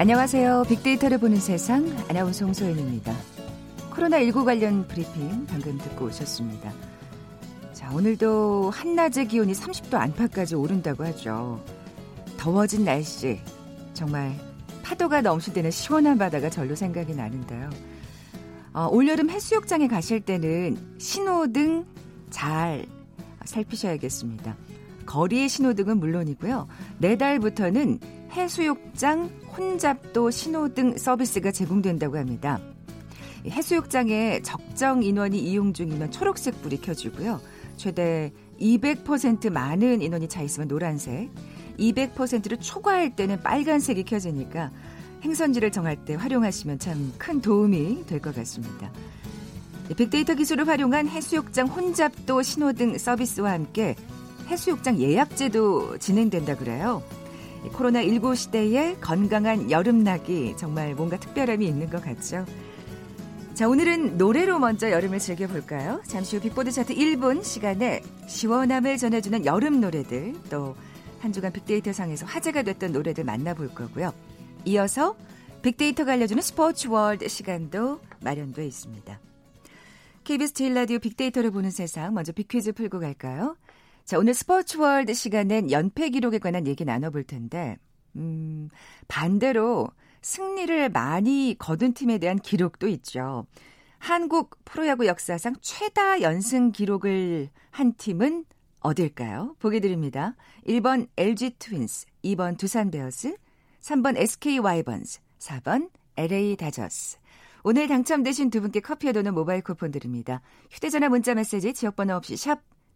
안녕하세요. 빅데이터를 보는 세상 아나운서 홍소연입니다. 코로나19 관련 브리핑 방금 듣고 오셨습니다. 자, 오늘도 한낮의 기온이 30도 안팎까지 오른다고 하죠. 더워진 날씨, 정말 파도가 넘실대는 시원한 바다가 절로 생각이 나는데요. 어, 올여름 해수욕장에 가실 때는 신호등 잘 살피셔야겠습니다. 거리의 신호등은 물론이고요. 내달부터는 해수욕장 혼잡도 신호등 서비스가 제공된다고 합니다. 해수욕장에 적정 인원이 이용 중이면 초록색 불이 켜지고요. 최대 200% 많은 인원이 차 있으면 노란색, 200%를 초과할 때는 빨간색이 켜지니까 행선지를 정할 때 활용하시면 참 큰 도움이 될 것 같습니다. 빅데이터 기술을 활용한 해수욕장 혼잡도 신호등 서비스와 함께 해수욕장 예약제도 진행된다 그래요. 코로나19 시대에 건강한 여름나기 정말 뭔가 특별함이 있는 것 같죠. 자, 오늘은 노래로 먼저 여름을 즐겨볼까요? 잠시 후 빅보드 차트 1분 시간에 시원함을 전해주는 여름 노래들, 또 한 주간 빅데이터 상에서 화제가 됐던 노래들 만나볼 거고요. 이어서 빅데이터가 알려주는 스포츠 월드 시간도 마련되어 있습니다. KBS 제일 라디오 빅데이터를 보는 세상, 먼저 빅퀴즈 풀고 갈까요? 자, 오늘 스포츠 월드 시간엔 연패 기록에 관한 얘기 나눠볼 텐데, 음, 반대로 승리를 많이 거둔 팀에 대한 기록도 있죠. 한국 프로야구 역사상 최다 연승 기록을 한 팀은 어딜까요? 보기 드립니다. 1번 LG 트윈스, 2번 두산 베어스, 3번 SK 와이번스, 4번 LA 다저스. 오늘 당첨되신 두 분께 커피와 도는 모바일 쿠폰 드립니다. 휴대전화 문자 메시지 지역번호 없이 샵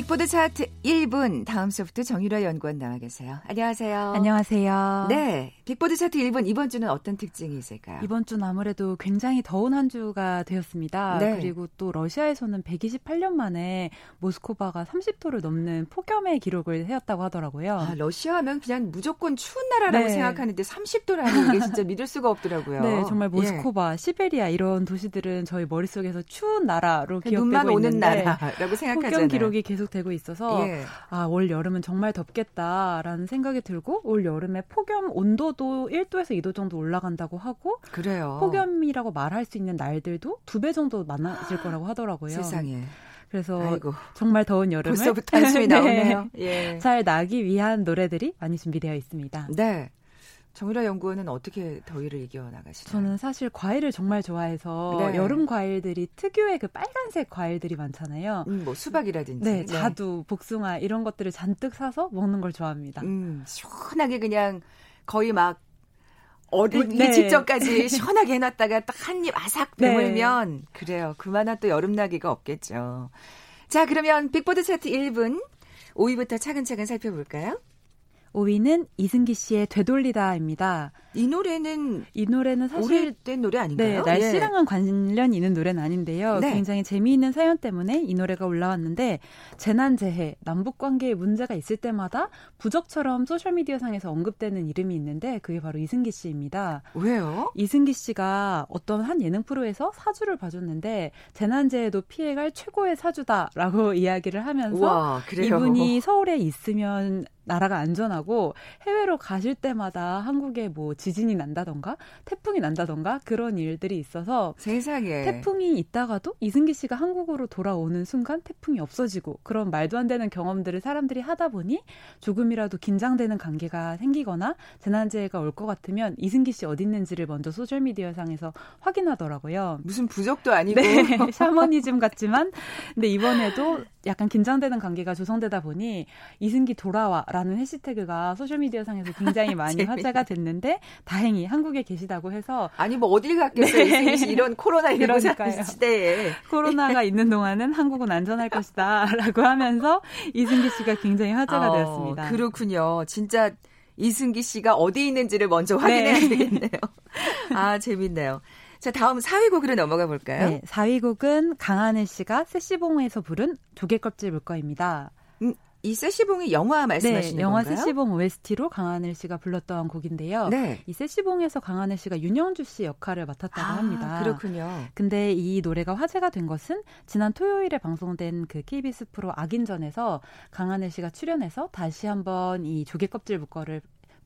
빅보드 차트 1분 다음 소프트 정유라 연구원 나와 계세요. 안녕하세요. 안녕하세요. 네. 빅보드 차트 1분 이번 주는 어떤 특징이 있을까요? 이번 주는 아무래도 굉장히 더운 한 주가 되었습니다. 네. 그리고 또 러시아에서는 128년 만에 모스코바가 30도를 넘는 폭염의 기록을 세웠다고 하더라고요. 아, 러시아 하면 그냥 무조건 추운 나라라고 네. 생각하는데 30도라는 게 진짜 믿을 수가 없더라고요. 네, 정말 모스코바, 예. 시베리아 이런 도시들은 저희 머릿속에서 추운 나라로 기억되고 눈만 오는 나라라고 생각하잖아요. 폭염 기록이 계속 계속되고 있어서 예. 아, 올 여름은 정말 덥겠다라는 생각이 들고 올 여름에 폭염 온도도 1도에서 2도 정도 올라간다고 하고 그래요. 폭염이라고 말할 수 있는 날들도 두 배 정도 많아질 거라고 하더라고요. 세상에. 그래서 아이고, 정말 더운 여름을 벌써부터 한숨이 네. 나오네요. 예. 잘 나기 위한 노래들이 많이 준비되어 있습니다. 네. 정유라 연구원은 어떻게 더위를 이겨 나가시나요? 저는 사실 과일을 정말 좋아해서 네. 여름 과일들이 특유의 그 빨간색 과일들이 많잖아요. 음, 뭐 수박이라든지. 네, 네, 자두, 복숭아 이런 것들을 잔뜩 사서 먹는 걸 좋아합니다. 음, 시원하게 그냥 거의 막 어리기 네. 직전까지 시원하게 해놨다가 딱 한 입 아삭 네. 배물면 네. 그래요. 그만한 또 여름나기가 없겠죠. 자, 그러면 빅보드 차트 1분 5위부터 차근차근 살펴볼까요? 5위는 이승기 씨의 되돌리다입니다. 이 노래는 이 노래는 사실 오래된 노래 아닌가요? 네, 날씨랑은 예. 관련 있는 노래는 아닌데요. 네. 굉장히 재미있는 사연 때문에 이 노래가 올라왔는데 재난 재해, 남북 관계에 문제가 있을 때마다 부적처럼 소셜 미디어 상에서 언급되는 이름이 있는데 그게 바로 이승기 씨입니다. 왜요? 이승기 씨가 어떤 한 예능 프로에서 사주를 봐줬는데 재난 재해도 피해갈 최고의 사주다라고 이야기를 하면서 우와, 이분이 서울에 있으면 나라가 안전하고 해외로 가실 때마다 한국에 뭐 지진이 난다던가 태풍이 난다던가 그런 일들이 있어서 세상에. 태풍이 있다가도 이승기 씨가 한국으로 돌아오는 순간 태풍이 없어지고 그런 말도 안 되는 경험들을 사람들이 하다 보니 조금이라도 긴장되는 관계가 생기거나 재난재해가 올 것 같으면 이승기 씨 어디 있는지를 먼저 소셜 미디어 상에서 확인하더라고요. 무슨 부적도 아니고. 네, 샤머니즘 같지만. 근데 이번에도 약간 긴장되는 관계가 조성되다 보니 이승기 돌아와라 라는 해시태그가 소셜미디어 상에서 굉장히 많이 화제가 됐는데 다행히 한국에 계시다고 해서 아니 뭐 어딜 갔겠어요 네. 이런 코로나19 시대에 코로나가 있는 동안은 한국은 안전할 것이다라고 하면서 이승기 씨가 굉장히 화제가 어, 되었습니다. 그렇군요. 진짜 이승기 씨가 어디 있는지를 먼저 확인해야 네. 되겠네요. 아 재밌네요. 자, 다음 4위 곡으로 넘어가 볼까요? 네, 4위 곡은 강하늘 씨가 세시봉에서 부른 조개껍질 물거입니다. 음, 이 세시봉이 영화 말씀하시는 네, 영화 건가요? 세시봉 OST로 강하늘 씨가 불렀던 곡인데요. 네. 이 세시봉에서 강하늘 씨가 윤영주 씨 역할을 맡았다고 아, 합니다. 그렇군요. 근데 이 노래가 화제가 된 것은 지난 토요일에 방송된 그 KBS 프로 악인전에서 강하늘 씨가 출연해서 다시 한번 이 조개 껍질 묶어를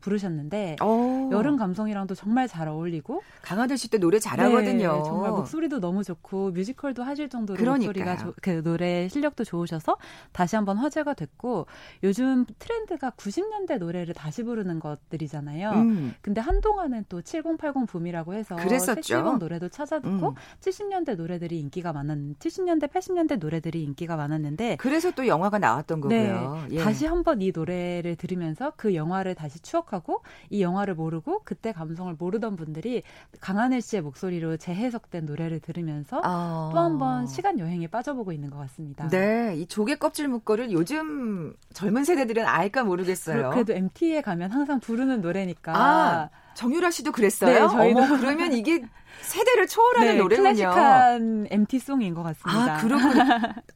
부르셨는데 오. 어. 여름 감성이랑도 정말 잘 어울리고 강하늘 씨때 노래 잘하거든요. 네, 정말 목소리도 너무 좋고 뮤지컬도 하실 정도로 그러니까요. 목소리가 조, 그 노래 실력도 좋으셔서 다시 한번 화제가 됐고 요즘 트렌드가 90년대 노래를 다시 부르는 것들이잖아요. 음. 근데 한동안은 또 7080 붐이라고 해서 그랬었죠. 노래도 찾아 듣고 음. 70년대 노래들이 인기가 많았 70년대 80년대 노래들이 인기가 많았는데 그래서 또 영화가 나왔던 거고요. 네, 예. 다시 한번 이 노래를 들으면서 그 영화를 다시 추억 해석하고 이 영화를 모르고 그때 감성을 모르던 분들이 강하늘 씨의 목소리로 재해석된 노래를 들으면서 아. 또한 번 시간 여행에 빠져보고 있는 것 같습니다. 네, 이 조개 껍질 묶어를 요즘 젊은 세대들은 알까 모르겠어요. 그래도 MT에 가면 항상 부르는 노래니까. 아, 정유라 씨도 그랬어요. 네, 저희도 어머, 그러면 이게 세대를 초월하는 네, 노래군요. 클래식한 MT송인 것 같습니다. 아, 그렇군요.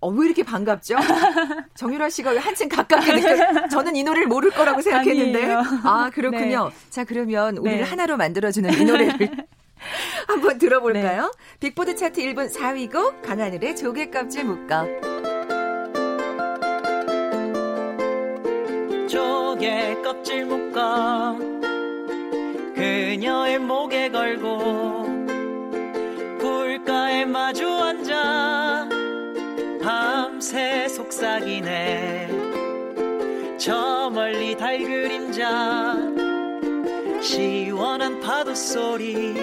어, 왜 이렇게 반갑죠? 정유라 씨가 한층 가깝게 느껴. 저는 이 노래를 모를 거라고 생각했는데. 아니에요. 아, 그렇군요. 네. 자, 그러면 우리를 네. 하나로 만들어주는 이 노래를. 한번 들어볼까요? 네. 빅보드 차트 1분 4위 곡 강하늘의 조개 껍질 묶어. 조개 껍질 묶어 그녀의 목에 걸고 마주 앉아 밤새 속삭이네. 저 멀리 달 그림자 시원한 파도 소리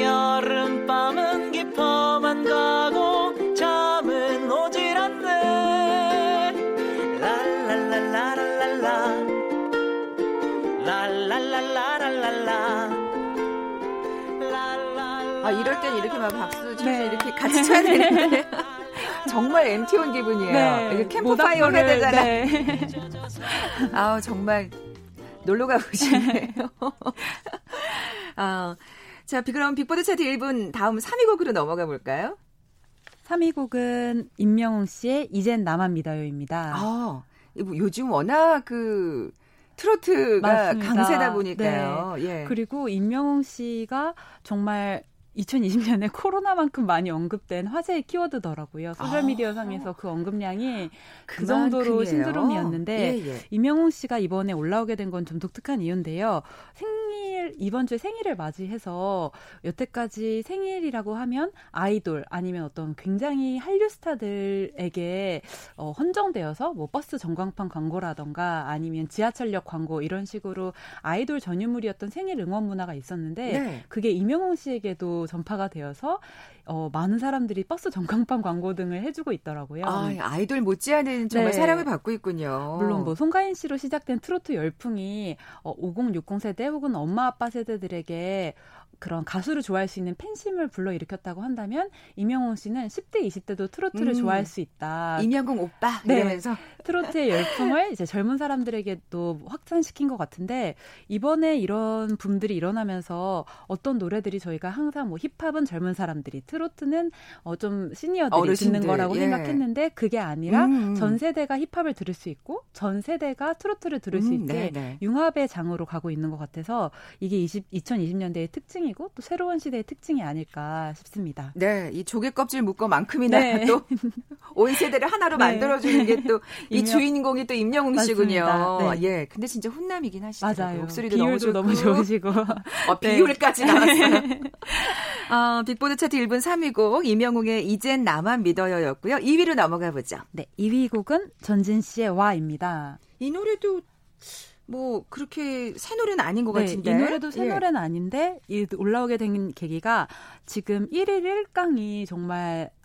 여름 이렇게 막 박수 치면서 네. 이렇게 같이 쳐야 되는데. 정말 MT 온 기분이에요. 네. 캠프파이어 해야 되잖아. 네. 아 정말 놀러 가고 싶네요. 아, 자, 그럼 빅보드 차트 1분 다음 3위 곡으로 넘어가 볼까요? 3위 곡은 임명웅 씨의 이젠 나만 믿어요입니다. 아, 요즘 워낙 그 트로트가 맞습니다. 강세다 보니까요. 네. 예. 그리고 임명웅 씨가 정말 2020년에 코로나만큼 많이 언급된 화제의 키워드더라고요. 소셜미디어 아. 상에서 그 언급량이 그 정도로 신드롬이었는데 예, 예. 이명웅 씨가 이번에 올라오게 된 건 좀 독특한 이유인데요. 생일 이번 주에 생일을 맞이해서 여태까지 생일이라고 하면 아이돌 아니면 어떤 굉장히 한류 스타들에게 어, 헌정되어서 뭐 버스 전광판 광고라던가 아니면 지하철역 광고 이런 식으로 아이돌 전유물이었던 생일 응원 문화가 있었는데 네. 그게 이명웅 씨에게도 전파가 되어서 어, 많은 사람들이 버스 전광판 광고 등을 해주고 있더라고요. 아, 아이돌 못지않은 정말 네. 사랑을 받고 있군요. 물론 뭐 송가인 씨로 시작된 트로트 열풍이 어, 50, 60 세대 혹은 엄마 아빠 세대들에게 그런 가수를 좋아할 수 있는 팬심을 불러일으켰다고 한다면 이명웅 씨는 10대, 20대도 트로트를 음. 좋아할 수 있다. 임영웅 오빠 네. 이러면서 트로트의 열풍을 이제 젊은 사람들에게 또 확산시킨 것 같은데 이번에 이런 붐들이 일어나면서 어떤 노래들이 저희가 항상 뭐 힙합은 젊은 사람들이 트로트는 어 좀 시니어들이 어르신들. 듣는 거라고 예. 생각했는데 그게 아니라 음. 전 세대가 힙합을 들을 수 있고 전 세대가 트로트를 들을 음, 수 있게 네네. 융합의 장으로 가고 있는 것 같아서 이게 20, 2020년대의 특징이 특징이고 또 새로운 시대의 특징이 아닐까 싶습니다. 네, 이 조개 껍질 묶어만큼이나 네. 또온 세대를 하나로 네. 만들어주는 게 또 이 주인공이 또 임영웅 씨군요. 네. 예, 근데 진짜 훈남이긴 하시죠. 맞아요. 목소리도 너무 좋고 너무 좋으시고 어, 비율까지 나왔어요. 어, 빅보드 차트 1분 3위 곡 임영웅의 이젠 나만 믿어요였고요. 2위로 넘어가 보죠. 네, 2위 곡은 전진 씨의 와입니다. 이 노래도 뭐 그렇게 새 노래는 아닌 것 네, 같은데 이 노래도 새 예. 노래는 아닌데 이 올라오게 된 계기가 지금 1일 1깡이 정말 이,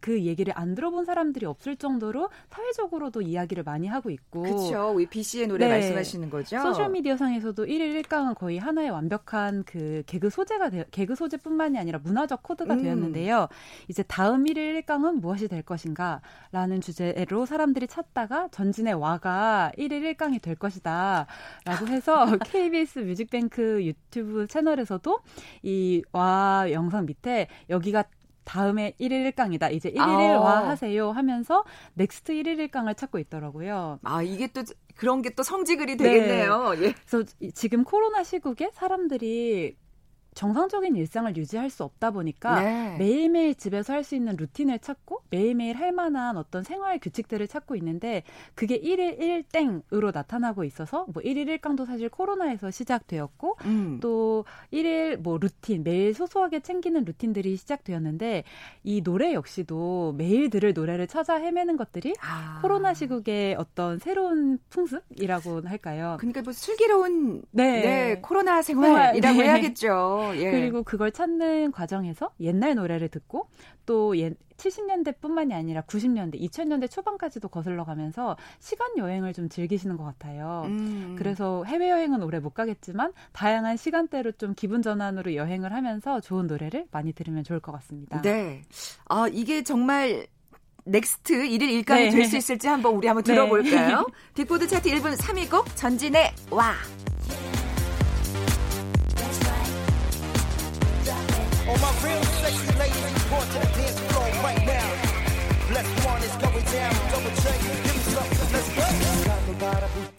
그 얘기를 안 들어본 사람들이 없을 정도로 사회적으로도 이야기를 많이 하고 있고. 그렇죠. 비 씨의 노래 네. 말씀하시는 거죠. 소셜 미디어 상에서도 1일 1깡은 거의 하나의 완벽한 그 개그 소재가 되, 개그 소재뿐만이 아니라 문화적 코드가 음. 되었는데요. 이제 다음 1일 1깡은 무엇이 될 것인가라는 주제로 사람들이 찾다가 전진의 와가 1일 1깡이 될 것이다라고 해서 KBS 뮤직뱅크 유튜브 채널에서도 이 와 영상 밑에 여기가 다음에 1일 1깡이다. 이제 1일 1와 아. 하세요 하면서 next 1일 1깡을 찾고 있더라고요. 아, 이게 또 그런 게 또 성지글이 되겠네요. 네. 예. 그래서 지금 코로나 시국에 사람들이 정상적인 일상을 유지할 수 없다 보니까 네. 매일매일 집에서 할 수 있는 루틴을 찾고 매일매일 할 만한 어떤 생활 규칙들을 찾고 있는데 그게 1일 1땡으로 나타나고 있어서 뭐 1일 1강도 사실 코로나에서 시작되었고 음. 또 1일 뭐 루틴 매일 소소하게 챙기는 루틴들이 시작되었는데 이 노래 역시도 매일 들을 노래를 찾아 헤매는 것들이 아. 코로나 시국의 어떤 새로운 풍습이라고 할까요? 그러니까 뭐 슬기로운 네, 네 코로나 생활이라고 네. 해야겠죠. 예. 그리고 그걸 찾는 과정에서 옛날 노래를 듣고 또 옛, 70년대뿐만이 아니라 90년대, 2000년대 초반까지도 거슬러 가면서 시간 여행을 좀 즐기시는 것 같아요. 음. 그래서 해외 여행은 오래 못 가겠지만 다양한 시간대로 좀 기분 전환으로 여행을 하면서 좋은 노래를 많이 들으면 좋을 것 같습니다. 네. 아, 이게 정말 next 1일 1깡이 네. 될수 있을지 한번 우리 한번 들어볼까요? 네. 빅보드 차트 1분 3위 곡 전진의 와. My real sexy ladies report to the dance floor right now. Bless one is going down. Double check. Give me some. Let's go.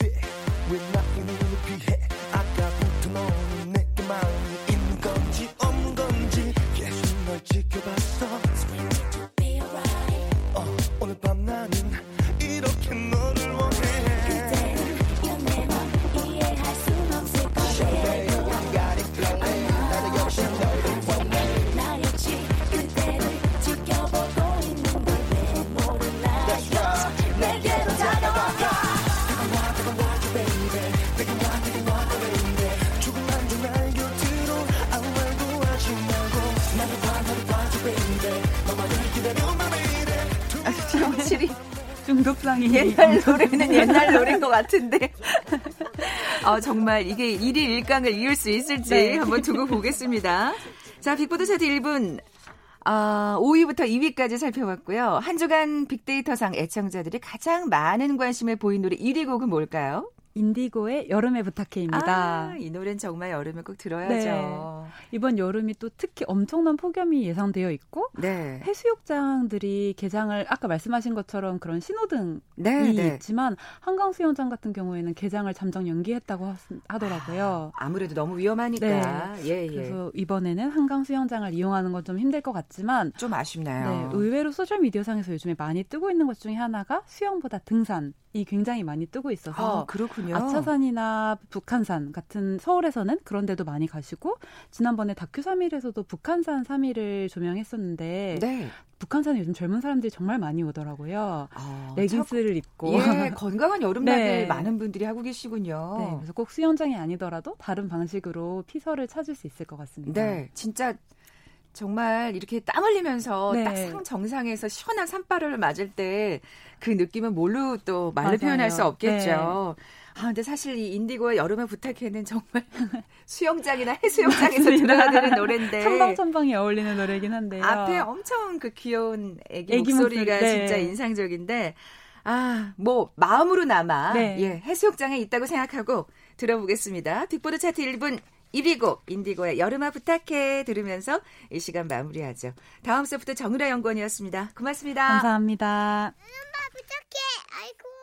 옛날 노래는 옛날 노래인 것 같은데 어, 정말 이게 1위 1강을 이을 수 있을지 네. 한번 두고 보겠습니다. 자, 빅보드 차트 1분 아, 5위부터 2위까지 살펴봤고요. 한 주간 빅데이터상 애청자들이 가장 많은 관심을 보인 노래 1위 곡은 뭘까요? 인디고의 여름에 부탁해입니다. 아, 이 노래는 정말 여름에 꼭 들어야죠. 네. 이번 여름이 또 특히 엄청난 폭염이 예상되어 있고 네. 해수욕장들이 개장을 아까 말씀하신 것처럼 그런 신호등이 네, 네. 있지만 한강 수영장 같은 경우에는 개장을 잠정 연기했다고 하더라고요. 아, 무래도 너무 위험하니까. 네. 예, 예. 그래서 이번에는 한강 수영장을 이용하는 건 좀 힘들 것 같지만 좀 아쉽나요? 네, 의외로 소셜 미디어 상에서 요즘에 많이 뜨고 있는 것 중에 하나가 수영보다 등산 이 굉장히 많이 뜨고 있어서 아, 그렇군요. 아차산이나 북한산 같은 서울에서는 그런 데도 많이 가시고 지난번에 다큐 3일에서도 북한산 3일을 조명했었는데 네. 북한산에 요즘 젊은 사람들이 정말 많이 오더라고요. 아, 레깅스를 참, 입고 예, 건강한 여름날을 네. 많은 분들이 하고 계시군요. 네, 그래서 꼭 수영장이 아니더라도 다른 방식으로 피서를 찾을 수 있을 것 같습니다. 네, 진짜 정말 이렇게 땀 흘리면서 네. 딱상 정상에서 시원한 산바람을 맞을 때 그 느낌은 뭘로 또 말로 맞아요. 표현할 수 없겠죠. 네. 아, 근데 사실 이 인디고의 여름에 부탁해는 정말 수영장이나 해수욕장에서 들어야 되는 노래인데. 천방천방이 어울리는 노래긴 한데요. 앞에 엄청 그 귀여운 애기, 애기 목소리가 목소리, 네. 진짜 인상적인데, 아, 뭐, 마음으로나마, 네. 예, 해수욕장에 있다고 생각하고 들어보겠습니다. 빅보드 차트 1분 1위 곡 인디고의 여름아 부탁해 들으면서 이 시간 마무리하죠. 다음 주부터 정유라 연구원이었습니다. 고맙습니다. 감사합니다. 여름아 부탁해. 아이고.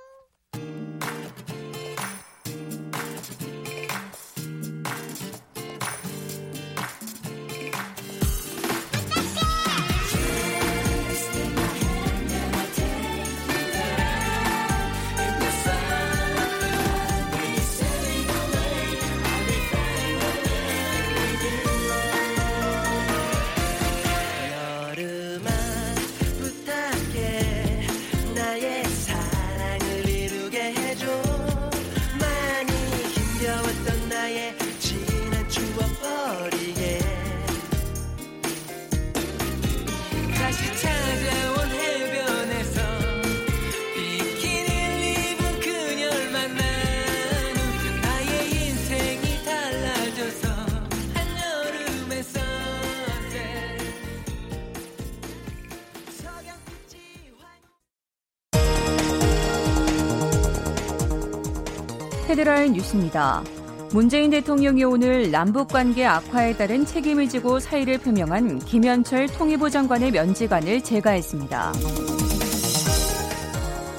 헤드라인 뉴스입니다. 문재인 대통령이 오늘 남북 관계 악화에 따른 책임을 지고 사의를 표명한 김현철 통일부 장관의 면직안을 제거했습니다.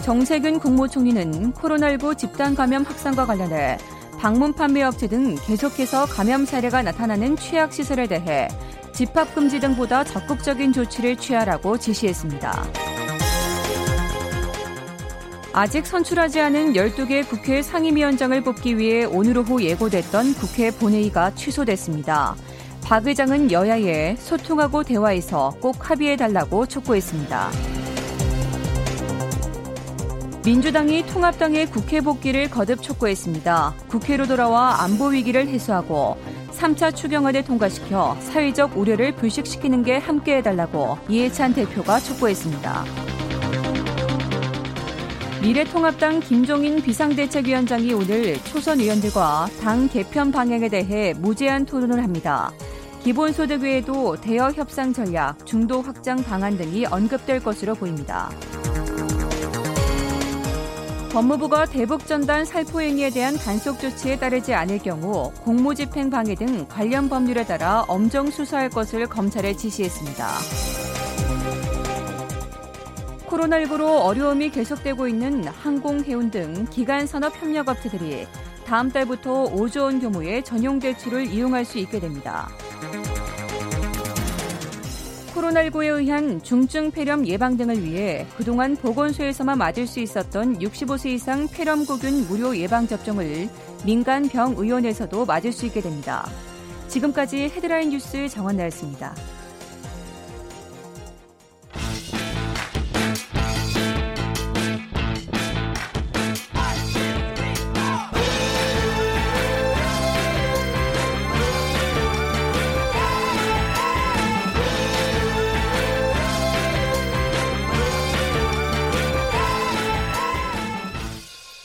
정세균 국무총리는 코로나19 집단 감염 확산과 관련해 방문 판매 업체 등 계속해서 감염 사례가 나타나는 취약 시설에 대해 집합 금지 등보다 적극적인 조치를 취하라고 지시했습니다. 아직 선출하지 않은 12개 국회 상임위원장을 뽑기 위해 오늘 오후 예고됐던 국회 본회의가 취소됐습니다. 박 의장은 여야에 소통하고 대화해서 꼭 합의해달라고 촉구했습니다. 민주당이 통합당의 국회 복귀를 거듭 촉구했습니다. 국회로 돌아와 안보 위기를 해소하고 3차 추경안을 통과시켜 사회적 우려를 불식시키는 게 함께해달라고 이해찬 대표가 촉구했습니다. 미래통합당 김종인 비상대책위원장이 오늘 초선 의원들과 당 개편 방향에 대해 무제한 토론을 합니다. 기본소득 외에도 대여 협상 전략, 중도 확장 방안 등이 언급될 것으로 보입니다. 법무부가 대북 전단 살포 행위에 대한 단속 조치에 따르지 않을 경우 공무집행 방해 등 관련 법률에 따라 엄정 수사할 것을 검찰에 지시했습니다. 코로나19로 어려움이 계속되고 있는 항공, 해운 등 기간 산업 협력 업체들이 다음 달부터 5조 원 규모의 전용 대출을 이용할 수 있게 됩니다. 코로나19에 의한 중증 폐렴 예방 등을 위해 그동안 보건소에서만 맞을 수 있었던 65세 이상 폐렴구균 무료 예방 접종을 민간 병의원에서도 맞을 수 있게 됩니다. 지금까지 헤드라인 뉴스 정원 나였습니다.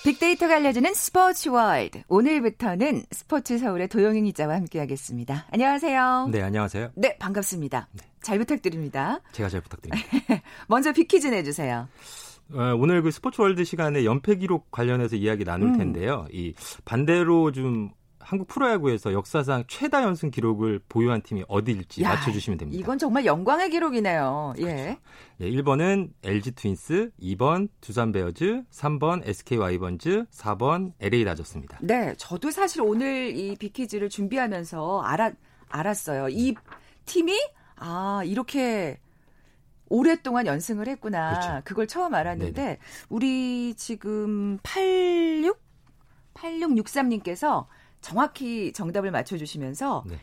빅데이터가 알려주는 스포츠 월드. 오늘부터는 스포츠 서울의 도영인 기자와 함께하겠습니다. 안녕하세요. 네, 안녕하세요. 네, 반갑습니다. 네. 잘 부탁드립니다. 제가 잘 부탁드립니다. 먼저 빅퀴즈 내주세요. 어, 오늘 그 스포츠 월드 시간에 연패 기록 관련해서 이야기 나눌 음. 텐데요. 이 반대로 좀 한국 프로야구에서 역사상 최다 연승 기록을 보유한 팀이 어디일지 야, 맞춰주시면 됩니다. 이건 정말 영광의 기록이네요. 예. 그렇죠. 예. 1번은 LG 트윈스, 2번 두산 베어즈, 3번 SK 와이번즈, 4번 LA 다저스입니다. 네, 저도 사실 오늘 이 비키즈를 준비하면서 알았 알았어요. 이 팀이 아 이렇게 오랫동안 연승을 했구나. 그렇죠. 그걸 처음 알았는데 네네. 우리 지금 86 8663님께서 정확히 정답을 맞춰주시면서 네.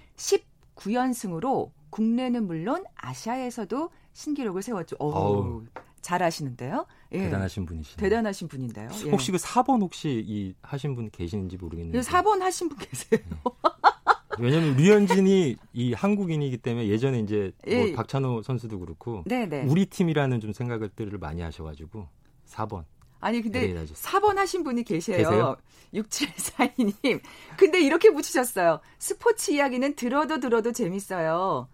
19연승으로 국내는 물론 아시아에서도 신기록을 세웠죠. 오, 잘 하시는데요. 예. 대단하신 분이시네요. 대단하신 분인데요. 예. 혹시 그 4번 혹시 이 하신 분 계시는지 모르겠는데. 4번 하신 분 계세요. 네. 왜냐면 류현진이 이 한국인이기 때문에 예전에 이제 뭐 예. 박찬호 선수도 그렇고 네네. 우리 팀이라는 좀 생각들을 많이 하셔가지고 4번. 아니 근데 4번 하신 분이 계세요. 계세요? 6742님. 근데 이렇게 붙이셨어요. 스포츠 이야기는 들어도 들어도 재밌어요.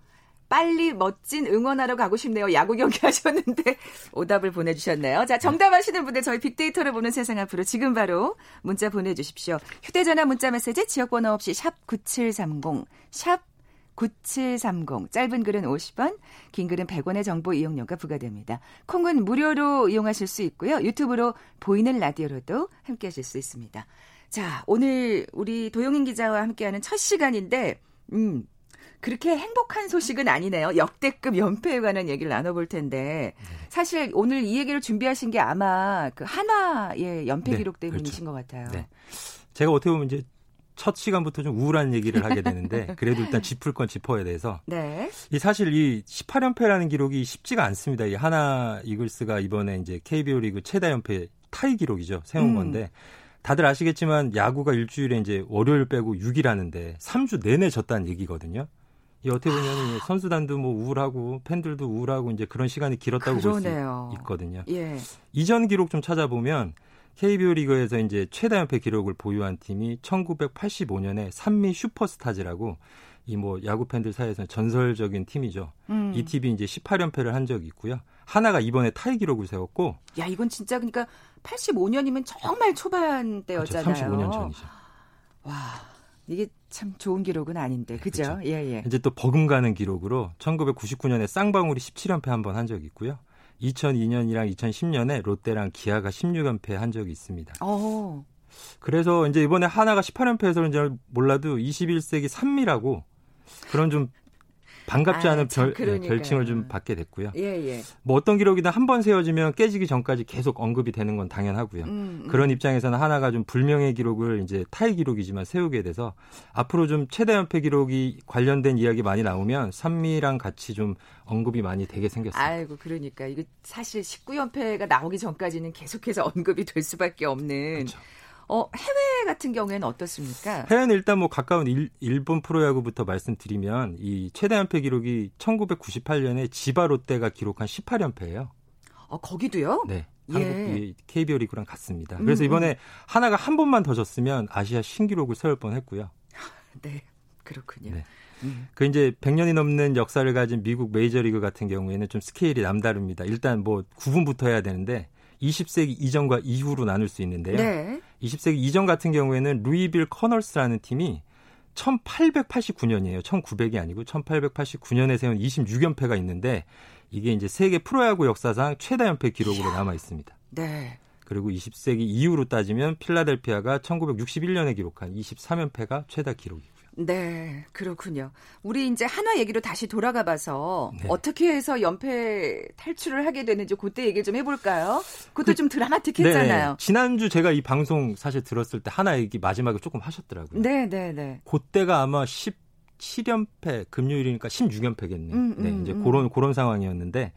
빨리 멋진 응원하러 가고 싶네요. 야구 경기 하셨는데 오답을 보내주셨네요. 자, 정답 하시는 분들 저희 빅데이터를 보는 세상 앞으로 지금 바로 문자 보내주십시오. 휴대전화 문자 메시지 지역번호 없이 샵 9730, 샵 9730. 짧은 글은 50원, 긴 글은 100원의 정보 이용료가 부과됩니다. 콩은 무료로 이용하실 수 있고요. 유튜브로 보이는 라디오로도 함께 하실 수 있습니다. 자, 오늘 우리 도용인 기자와 함께하는 첫 시간인데, 음, 그렇게 행복한 소식은 아니네요. 역대급 연패에 관한 얘기를 나눠볼 텐데 사실 오늘 이 얘기를 준비하신 게 아마 그 한화의 연패 네, 기록 때문이신 그렇죠. 것 같아요. 네. 제가 어떻게 보면 이제 첫 시간부터 좀 우울한 얘기를 하게 되는데 그래도 일단 짚을 건 짚어야 돼서 네. 이 사실 이 18연패라는 기록이 쉽지가 않습니다. 이 하나 이글스가 이번에 이제 KBO 리그 최다 연패 타이 기록이죠. 세운 음. 건데 다들 아시겠지만 야구가 일주일에 이제 월요일 빼고 6일 하는데 3주 내내 졌다는 얘기거든요. 이 어떻게 보면 아. 선수단도 뭐 우울하고 팬들도 우울하고 이제 그런 시간이 길었다고 볼 수 있거든요. 예. 이전 기록 좀 찾아보면 KBO 리그에서 이제 최다 연패 기록을 보유한 팀이 1985년에 산미 슈퍼스타즈라고 이 뭐 야구 팬들 사이에서는 전설적인 팀이죠. 음. 이 팀이 이제 18연패를 한 적이 있고요. 하나가 이번에 타이 기록을 세웠고 야, 이건 진짜 그러니까 85년이면 정말 초반대였잖아요. 그렇죠. 35년 전이죠. 와, 이게 참 좋은 기록은 아닌데, 그죠? 그렇죠. 예, 예. 이제 또 버금가는 기록으로 1999년에 쌍방울이 17연패 한 번 한 적이 있고요. 2002년이랑 2010년에 롯데랑 기아가 16연패 한 적이 있습니다. 어. 그래서 이제 이번에 하나가 18연패에서 그런지 몰라도 21세기 산미라고 그런 좀 반갑지 아, 않은 별, 네, 별칭을 좀 받게 됐고요. 예, 예. 뭐 어떤 기록이든 한 번 세워지면 깨지기 전까지 계속 언급이 되는 건 당연하고요. 음, 음. 그런 입장에서는 하나가 좀 불명의 기록을 이제 타이 기록이지만 세우게 돼서 앞으로 좀 최대 연패 기록이 관련된 이야기 많이 나오면 산미랑 같이 좀 언급이 많이 되게 생겼어요. 아이고 그러니까 이거 사실 19연패가 나오기 전까지는 계속해서 언급이 될 수밖에 없는 그렇죠. 어, 해외 같은 경우에는 어떻습니까? 해외는 일단 뭐 가까운 일, 일본 프로야구부터 말씀드리면 이 최대 연패 기록이 1998년에 지바 롯데가 기록한 18연패예요. 어, 거기도요? 네. 예. 한국 KBO 리그랑 같습니다. 그래서 음, 이번에 음. 하나가 한 번만 더 졌으면 아시아 신기록을 세울 뻔했고요. 네, 그렇군요. 네. 음. 그 이제 100년이 넘는 역사를 가진 미국 메이저리그 같은 경우에는 좀 스케일이 남다릅니다. 일단 뭐 구분부터 해야 되는데 20세기 이전과 이후로 나눌 수 있는데요. 네. 20세기 이전 같은 경우에는 루이빌 커널스라는 팀이 1889년이에요. 1900이 아니고 1889년에 세운 26연패가 있는데 이게 이제 세계 프로야구 역사상 최다 연패 기록으로 남아 있습니다. 네. 그리고 20세기 이후로 따지면 필라델피아가 1961년에 기록한 23연패가 최다 기록이고 네, 그렇군요. 우리 이제 한화 얘기로 다시 돌아가 봐서 네. 어떻게 해서 연패 탈출을 하게 되는지 그때 얘기를 좀 해볼까요? 그것도 그, 좀 드라마틱했잖아요. 네. 지난주 제가 이 방송 사실 들었을 때 한화 얘기 마지막에 조금 하셨더라고요. 네, 네, 네. 그때가 아마 17연패 금요일이니까 16연패겠네요. 음, 음, 네, 이제 음. 그런 그런 상황이었는데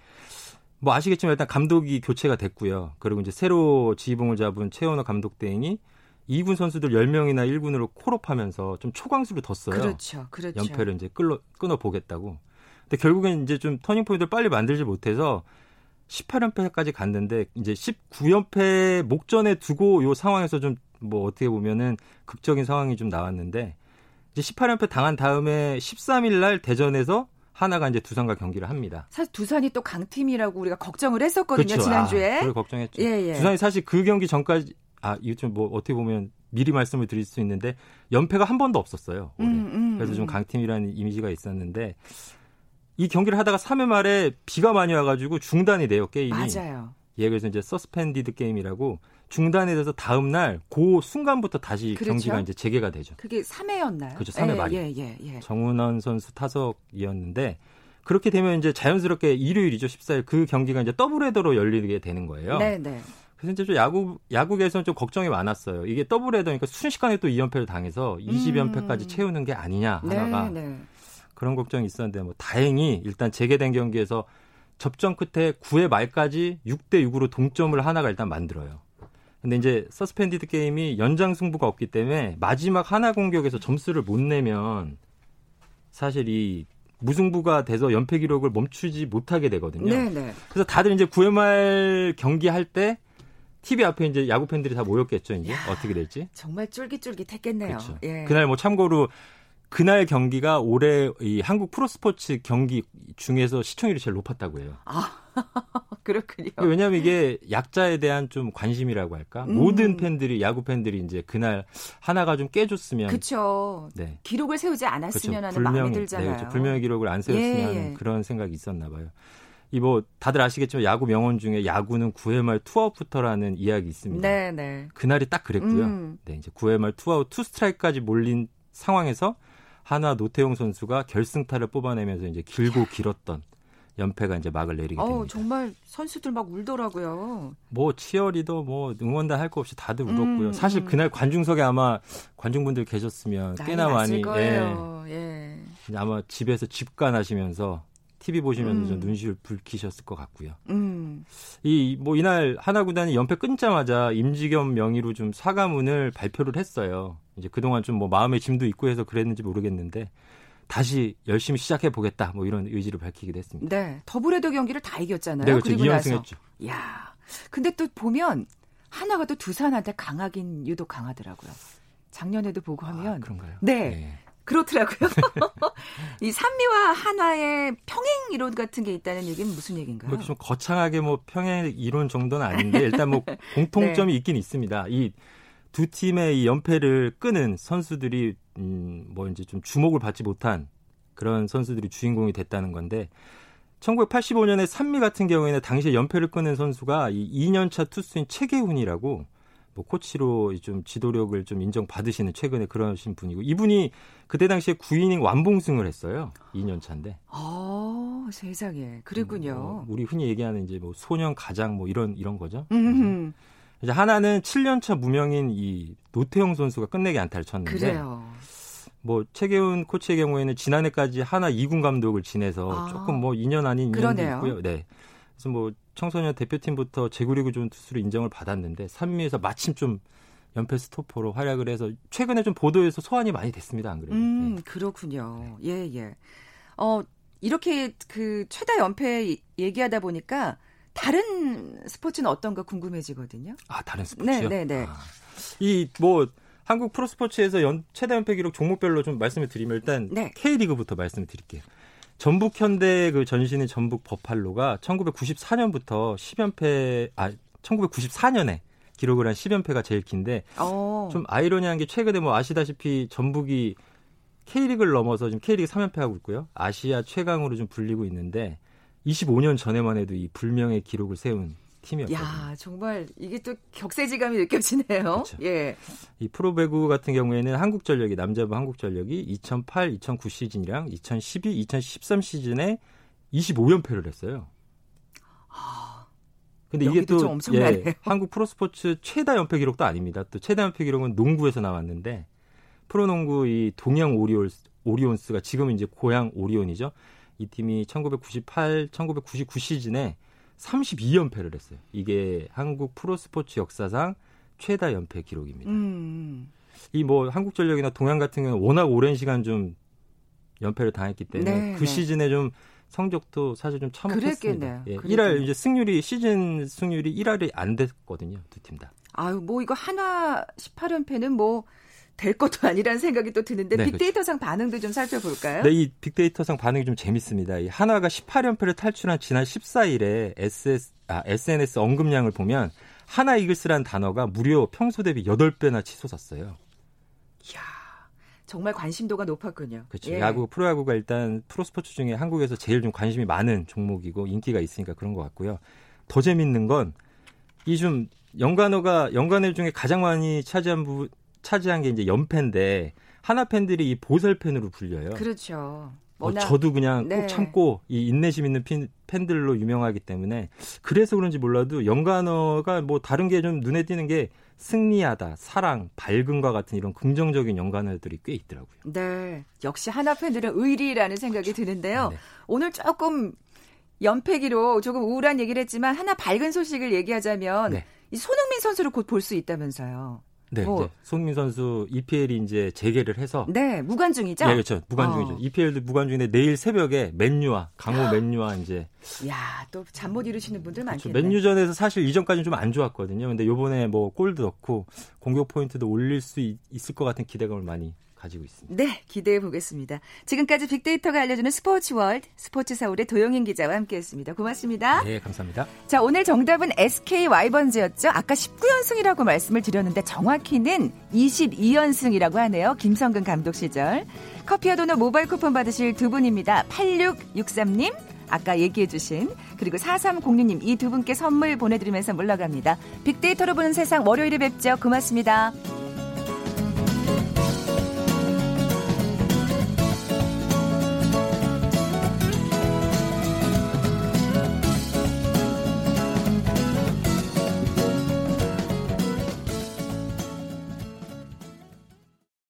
뭐 아시겠지만 일단 감독이 교체가 됐고요. 그리고 이제 새로 지휘봉을 잡은 최원호 감독 대행이 2군 선수들 10명이나 1군으로 콜업하면서 좀 초강수를 뒀어요. 그렇죠. 그렇죠. 연패를 이제 끌어, 끊어 보겠다고. 근데 결국엔 이제 좀 터닝 포인트를 빨리 만들지 못해서 18연패까지 갔는데 이제 19연패 목전에 두고 요 상황에서 좀 뭐 어떻게 보면은 극적인 상황이 좀 나왔는데 이제 18연패 당한 다음에 13일 날 대전에서 하나가 이제 두산과 경기를 합니다. 사실 두산이 또 강팀이라고 우리가 걱정을 했었거든요 그렇죠. 지난주에. 아, 그걸 걱정했죠. 예, 예. 두산이 사실 그 경기 전까지 아, 이거 좀 뭐 어떻게 보면 미리 말씀을 드릴 수 있는데 연패가 한 번도 없었어요. 올해. 음, 음, 그래서 좀 음. 강팀이라는 이미지가 있었는데 이 경기를 하다가 3회 말에 비가 많이 와가지고 중단이 돼요 게임이. 맞아요. 예, 그래서 이제 서스펜디드 게임이라고 중단이 돼서 다음 날 그 순간부터 다시 그렇죠? 경기가 이제 재개가 되죠. 그게 3회였나요? 그렇죠. 3회 예, 말이. 예, 예, 예. 정은원 선수 타석이었는데 그렇게 되면 이제 자연스럽게 일요일이죠. 14일 그 경기가 이제 더블 헤더로 열리게 되는 거예요. 네, 네. 그래서 이제 좀 야구 야구계에서는 좀 걱정이 많았어요. 이게 더블 헤더니까 순식간에 또 2연패를 당해서 20연패까지 음. 채우는 게 아니냐 한화가 네, 네. 그런 걱정이 있었는데 뭐 다행히 일단 재개된 경기에서 접전 끝에 9회 말까지 6대 6으로 동점을 한화가 일단 만들어요. 근데 이제 서스펜디드 게임이 연장 승부가 없기 때문에 마지막 한화 공격에서 점수를 못 내면 사실 이 무승부가 돼서 연패 기록을 멈추지 못하게 되거든요. 네네. 네. 그래서 다들 이제 9회 말 경기할 때 TV 앞에 이제 야구 팬들이 다 모였겠죠, 이제. 야, 어떻게 될지. 정말 쫄깃쫄깃했겠네요. 그렇죠. 예. 그날 뭐 참고로 그날 경기가 올해 이 한국 프로스포츠 경기 중에서 시청률이 제일 높았다고 해요. 아, 그렇군요. 왜냐하면 이게 약자에 대한 좀 관심이라고 할까? 음. 모든 팬들이 야구 팬들이 이제 그날 한화가 좀 깨줬으면, 그렇죠. 네. 기록을 세우지 않았으면 그렇죠. 하는 불명예, 마음이 들잖아요. 네, 그렇죠. 불명예 기록을 안 세웠으면 예, 예. 하는 그런 생각이 있었나 봐요. 이 뭐 다들 아시겠지만 야구 명언 중에 야구는 9회 말 투아웃부터라는 이야기 있습니다. 네, 네. 그날이 딱 그랬고요. 음. 네, 이제 9회 말 투아웃 투 스트라이크까지 몰린 상황에서 한화 노태형 선수가 결승타를 뽑아내면서 이제 길고 길었던 연패가 이제 막을 내리게 됩니다. 어, 정말 선수들 막 울더라고요. 뭐 치어리더 뭐 응원단 할 거 없이 다들 음, 울었고요. 음, 사실 그날 관중석에 아마 관중분들 계셨으면 꽤나 많이 예, 예. 아마 집에서 집간 하시면서 TV 보시면서 음. 눈시울 붉히셨을 것 같고요. 음. 이뭐 이날 하나 구단이 연패 끊자마자 임지겸 명의로 좀 사과문을 발표를 했어요. 이제 그동안 좀 뭐 마음의 짐도 있고 해서 그랬는지 모르겠는데 다시 열심히 시작해 보겠다. 뭐 이런 의지를 밝히기도 했습니다. 네. 더블헤더 경기를 다 이겼잖아요. 네, 그렇죠. 2연승했죠. 야. 근데 또 보면 하나가 또 두산한테 강하긴 유독 강하더라고요. 작년에도 보고 하면 아, 그런가요? 네. 네. 그렇더라고요. 이 산미와 한화의 평행 이론 같은 게 있다는 얘기는 무슨 얘기인가요? 뭐 좀 거창하게 뭐 평행 이론 정도는 아닌데 일단 뭐 공통점이 네. 있긴 있습니다. 이 두 팀의 이 연패를 끄는 선수들이 음뭐 이제 좀 주목을 받지 못한 그런 선수들이 주인공이 됐다는 건데 1985년에 산미 같은 경우에는 당시에 연패를 끄는 선수가 이 2년차 투수인 최계훈이라고 뭐 코치로 좀 지도력을 좀 인정받으시는 최근에 그러신 분이고 이분이 그때 당시에 9이닝 완봉승을 했어요. 2년 차인데. 아, 세상에. 그랬군요. 음, 뭐 우리 흔히 얘기하는 이제 뭐 소년 가장 뭐 이런 이런 거죠. 음. 이제 하나는 7년 차 무명인 이 노태용 선수가 끝내기 안타를 쳤는데 그래요. 뭐 최계훈 코치의 경우에는 지난해까지 하나 2군 감독을 지내서 아. 조금 뭐 2년 아닌 2년도 있고요. 네. 그래서 뭐 청소년 대표팀부터 제구리그 좋은 투수로 인정을 받았는데 3위에서 마침 좀 연패 스토퍼로 활약을 해서 최근에 좀 보도에서 소환이 많이 됐습니다. 안 그래요? 음, 네. 그렇군요. 예, 예. 어, 이렇게 그 최다 연패 얘기하다 보니까 다른 스포츠는 어떤가 궁금해지거든요. 아, 다른 스포츠요? 네, 네, 네. 아, 이뭐 한국 프로스포츠에서 연, 최다 연패 기록 종목별로 좀 말씀을 드리면 일단 네. K리그부터 말씀을 드릴게요. 전북 현대 그 전신인 전북 버팔로가 1994년부터 10연패 아 1994년에 기록을 한 10연패가 제일 긴데 오. 어. 좀 아이러니한 게 최근에 뭐 아시다시피 전북이 K리그를 넘어서 지금 K리그 3연패하고 있고요. 아시아 최강으로 좀 불리고 있는데 25년 전에만 해도 이 불명의 기록을 세운 팀이었거든요. 야, 정말 이게 또 격세지감이 느껴지네요. 그렇죠. 예. 이 프로배구 같은 경우에는 한국전력이 남자부 한국전력이 2008, 2009 시즌이랑 2012, 2013 시즌에 25연패를 했어요. 아. 근데 이게 또 예, 한국 프로스포츠 최다 연패 기록도 아닙니다. 또 최다 연패 기록은 농구에서 나왔는데 프로농구 이 동양 오리올 오리온스가 지금 이제 고향 오리온이죠. 이 팀이 1998, 1999 시즌에 32연패를 했어요. 이게 한국 프로스포츠 역사상 최다 연패 기록입니다. 음. 이뭐 한국전력이나 동양 같은 경우는 워낙 오랜 시간 좀 연패를 당했기 때문에 네, 그 네. 시즌에 좀 성적도 사실 좀 참혹했습니다. 예, 1할 이제 승률이 시즌 승률이 1할이 안 됐거든요. 두 팀 다. 아유, 뭐 이거 하나 18연패는 뭐 될 것도 아니라는 생각이 또 드는데 네, 그렇죠. 빅데이터상 그렇죠. 반응도 좀 살펴볼까요? 네, 이 빅데이터상 반응이 좀 재밌습니다. 이 한화가 18연패를 탈출한 지난 14일에 SS, 아, SNS 언급량을 보면 하나 이글스란 단어가 무려 평소 대비 8배나 치솟았어요. 이야, 정말 관심도가 높았군요. 그렇죠. 예. 야구, 프로야구가 일단 프로스포츠 중에 한국에서 제일 좀 관심이 많은 종목이고 인기가 있으니까 그런 것 같고요. 더 재밌는 건 이 좀 연관어가 연관어 중에 가장 많이 차지한 부분 차지한 게 이제 연패인데 하나 팬들이 이 보살 팬으로 불려요. 그렇죠. 어, 저도 그냥 네. 꼭 참고 이 인내심 있는 팬, 팬들로 유명하기 때문에 그래서 그런지 몰라도 연관어가 뭐 다른 게 좀 눈에 띄는 게 승리하다, 사랑, 밝음과 같은 이런 긍정적인 연관어들이 꽤 있더라고요. 네. 역시 하나 팬들은 의리라는 생각이 드는데요. 네. 오늘 조금 연패기로 조금 우울한 얘기를 했지만 하나 밝은 소식을 얘기하자면 네. 이 손흥민 선수를 곧 볼 수 있다면서요. 네, 뭐. 네. 손민 선수 EPL이 이제 재개를 해서 네 무관 중이죠. 네, 그렇죠. 무관 중이죠. 어. EPL도 무관 중인데 내일 새벽에 맨유와 강호 맨유와 이제 아 또 잠 못 이루시는 분들 그렇죠. 많겠네. 맨유전에서 사실 이전까지는 좀 안 좋았거든요. 근데 요번에 뭐 골도 넣고 공격 포인트도 올릴 수 있, 있을 것 같은 기대감을 많이 가지고 있습니다. 네, 기대해 보겠습니다. 지금까지 빅데이터가 알려주는 스포츠 월드 스포츠 서울의 도영인 기자와 함께했습니다. 고맙습니다. 네, 감사합니다. 자, 오늘 정답은 SK 와이번즈였죠. 아까 19연승이라고 말씀을 드렸는데 정확히는 22연승이라고 하네요. 김성근 감독 시절. 커피와 도넛 모바일 쿠폰 받으실 두 분입니다. 8663님. 아까 얘기해주신 그리고 4306님 이 두 분께 선물 보내드리면서 물러갑니다. 빅데이터로 보는 세상 월요일에 뵙죠. 고맙습니다.